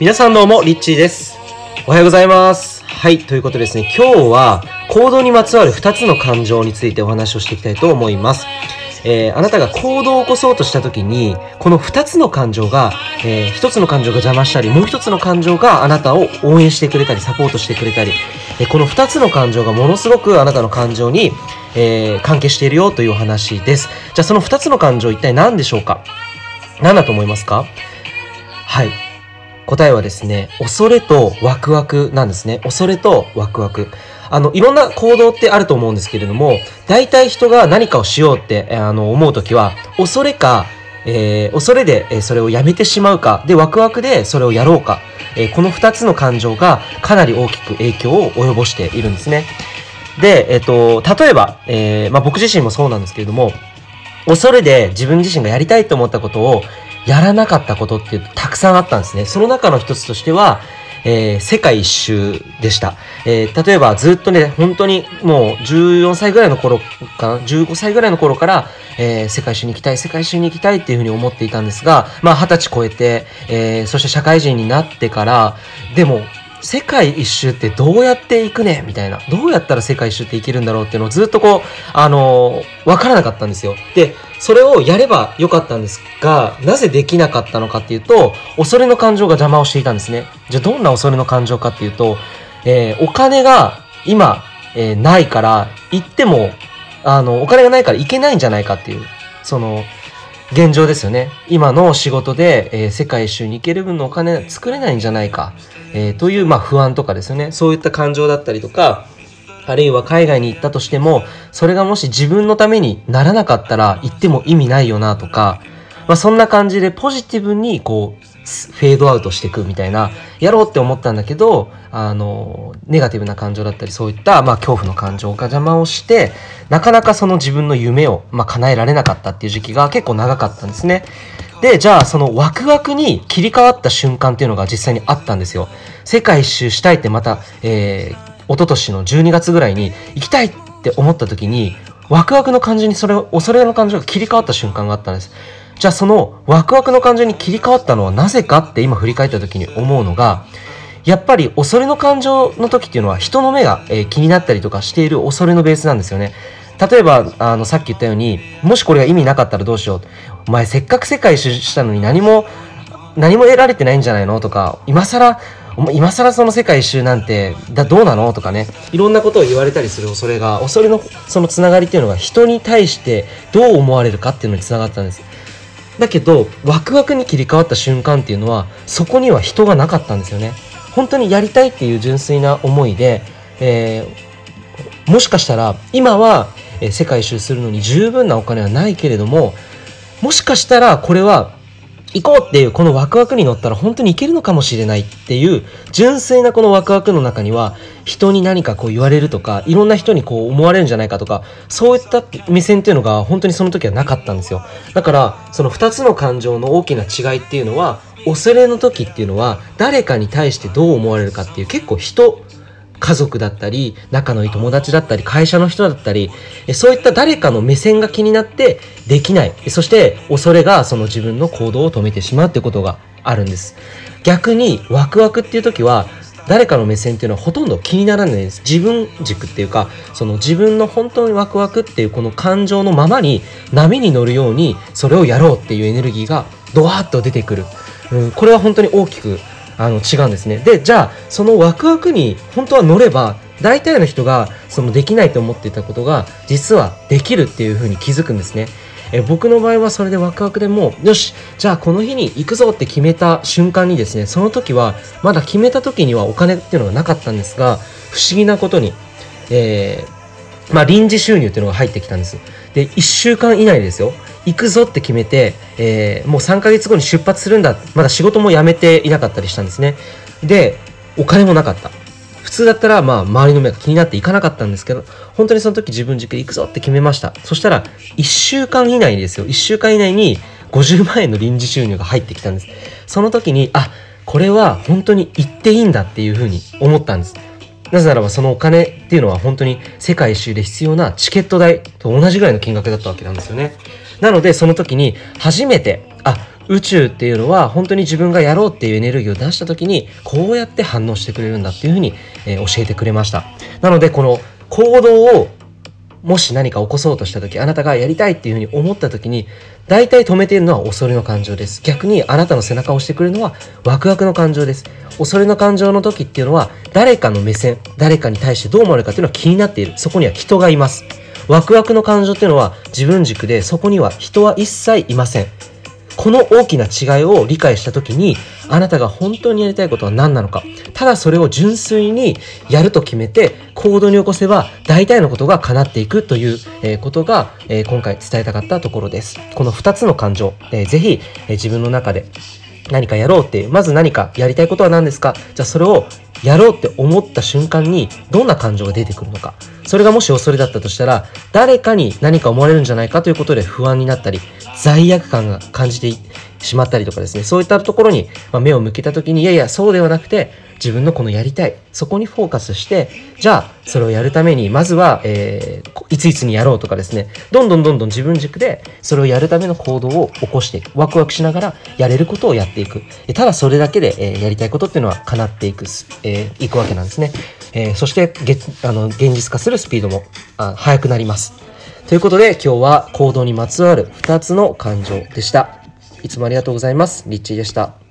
皆さんどうも、リッチーです。おはようございます。はい、ということですね、今日は行動にまつわる2つの感情についてお話をしていきたいと思います。えーあなたが行動を起こそうとした時に、この2つの感情が、えー1つの感情が邪魔したり、もう1つの感情があなたを応援してくれたり、サポートしてくれたり、えーこの2つの感情がものすごくあなたの感情に、えー関係しているよというお話です。じゃあその2つの感情一体何でしょうか？何だと思いますか？はい。答えはですね、恐れとワクワクなんですね。恐れとワクワク。あの、いろんな行動ってあると思うんですけれども、大体人が何かをしようって、あの、思うときは、恐れか、えー恐れで、えーそれをやめてしまうか、で、ワクワクでそれをやろうか、えーこの二つの感情がかなり大きく影響を及ぼしているんですね。で、えっ、と、例えば、えーまあ、僕自身もそうなんですけれども、恐れで自分自身がやりたいと思ったことをやらなかったことってたくさんあったんですね。その中の一つとしては、えー世界一周でした。えー例えばずっとね、本当にもう14歳ぐらいの頃かな、15歳ぐらいの頃から、えー世界一周に行きたい、世界一周に行きたいっていうふうに思っていたんですが、まあ二十歳超えて、えそして社会人になってから、でも、世界一周ってどうやって行くねみたいな。どうやったら世界一周って行けるんだろうっていうのをずっとこう、あのーわからなかったんですよ。で、それをやればよかったんですが、なぜできなかったのかっていうと、恐れの感情が邪魔をしていたんですね。じゃあどんな恐れの感情かっていうと、えーお金が今、えーないから、行っても、あの、お金がないから行けないんじゃないかっていう、その、現状ですよね。今の仕事で、えー世界一周に行ける分のお金作れないんじゃないか、えーという、まあ、不安とかですよね。そういった感情だったりとか、あるいは海外に行ったとしても、それがもし自分のためにならなかったら行っても意味ないよなとか、まあ、そんな感じでポジティブにこう、フェードアウトしていくみたいな、やろうって思ったんだけど、あの、ネガティブな感情だったり、そういった、まあ、恐怖の感情が邪魔をして、なかなかその自分の夢を、まあ、叶えられなかったっていう時期が結構長かったんですね。で、じゃあ、そのワクワクに切り替わった瞬間っていうのが実際にあったんですよ。世界一周したいってまた、えー、一昨年の12月ぐらいに行きたいって思った時に、ワクワクの感じにそれ、恐れの感情が切り替わった瞬間があったんです。じゃあそのワクワクの感情に切り替わったのはなぜかって今振り返った時に思うのが、やっぱり恐れの感情の時っていうのは人の目が、え気になったりとかしている恐れのベースなんですよね。例えば、あの、さっき言ったように、もしこれが意味なかったらどうしよう。お前せっかく世界一周したのに何も、何も得られてないんじゃないの？とか、今更、今更その世界一周なんて、だ、どうなの？とかね、いろんなことを言われたりする恐れが、恐れのそのつながりっていうのが人に対してどう思われるかっていうのにつながったんです。だけど、ワクワクに切り替わった瞬間っていうのは、そこには人がなかったんですよね。本当にやりたいっていう純粋な思いで、えーもしかしたら、今は、世界一周するのに十分なお金はないけれども、もしかしたらこれは行こうっていうこのワクワクに乗ったら本当に行けるのかもしれないっていう純粋なこのワクワクの中には人に何かこう言われるとかいろんな人にこう思われるんじゃないかとかそういった目線っていうのが本当にその時はなかったんですよ。だからその2つの感情の大きな違いっていうのは恐れの時っていうのは誰かに対してどう思われるかっていう結構人家族だったり、仲のいい友達だったり、会社の人だったり、そういった誰かの目線が気になってできない。そして、恐れがその自分の行動を止めてしまうっていうことがあるんです。逆に、ワクワクっていう時は、誰かの目線っていうのはほとんど気にならないです。自分軸っていうか、その自分の本当にワクワクっていうこの感情のままに波に乗るようにそれをやろうっていうエネルギーがドワーッと出てくる。うん、これは本当に大きくあの違うんですね。で、じゃあ、そのワクワクに本当は乗れば、大体の人がそのできないと思っていたことが、実はできるっていうふうに気づくんですね。え僕の場合はそれでワクワクでも、よし、じゃあこの日に行くぞって決めた瞬間にですね、その時は、まだ決めた時にはお金っていうのがなかったんですが、不思議なことに、えーまあ臨時収入っていうのが入ってきたんです。で、1週間以内ですよ。行くぞって決めて、えーもう3ヶ月後に出発するんだ。まだ仕事も辞めていなかったりしたんですね。で、お金もなかった。普通だったら、まあ、周りの目が気になっていかなかったんですけど、本当にその時自分軸で行くぞって決めました。そしたら、1週間以内ですよ。1週間以内に50万円の臨時収入が入ってきたんです。その時に、あ、これは本当に行っていいんだっていうふうに思ったんです。なぜならばそのお金っていうのは本当に世界一周で必要なチケット代と同じぐらいの金額だったわけなんですよね。なのでその時に初めて、あ、宇宙っていうのは本当に自分がやろうっていうエネルギーを出した時にこうやって反応してくれるんだっていうふうに、えー、教えてくれましたなのでこの行動をもし何か起こそうとした時あなたがやりたいっていうふうに思った時に大体止めているのは恐れの感情です。逆にあなたの背中を押してくれるのはワクワクの感情です。恐れの感情の時っていうのは誰かの目線誰かに対してどう思われるかっていうのは気になっている。そこには人がいます。ワクワクの感情っていうのは自分軸でそこには人は一切いません。この大きな違いを理解した時にあなたが本当にやりたいことは何なのか。ただそれを純粋にやると決めて行動に起こせば大体のことが叶っていくという、えことが、え今回伝えたかったところです。この2つの感情、えー、ぜひ、え自分の中で何かやろうっていうまず何かやりたいことは何ですか？じゃあそれをやろうって思った瞬間にどんな感情が出てくるのか。それがもし恐れだったとしたら誰かに何か思われるんじゃないかということで不安になったり罪悪感が感じてしまったりとかですね。そういったところに目を向けた時にいやいやそうではなくて自分のこのやりたい。そこにフォーカスしてじゃあそれをやるためにまずは、えー、いついつにやろうとかですね。どんどんどんどん自分軸でそれをやるための行動を起こしていく。ワクワクしながらやれることをやっていく。ただそれだけで、えー、やりたいことっていうのは叶っていく、えー、いくわけなんですね、えー、そしてげあの現実化するスピードもあ速くなります。ということで今日は行動にまつわる2つの感情でした。いつもありがとうございます。リッチーでした。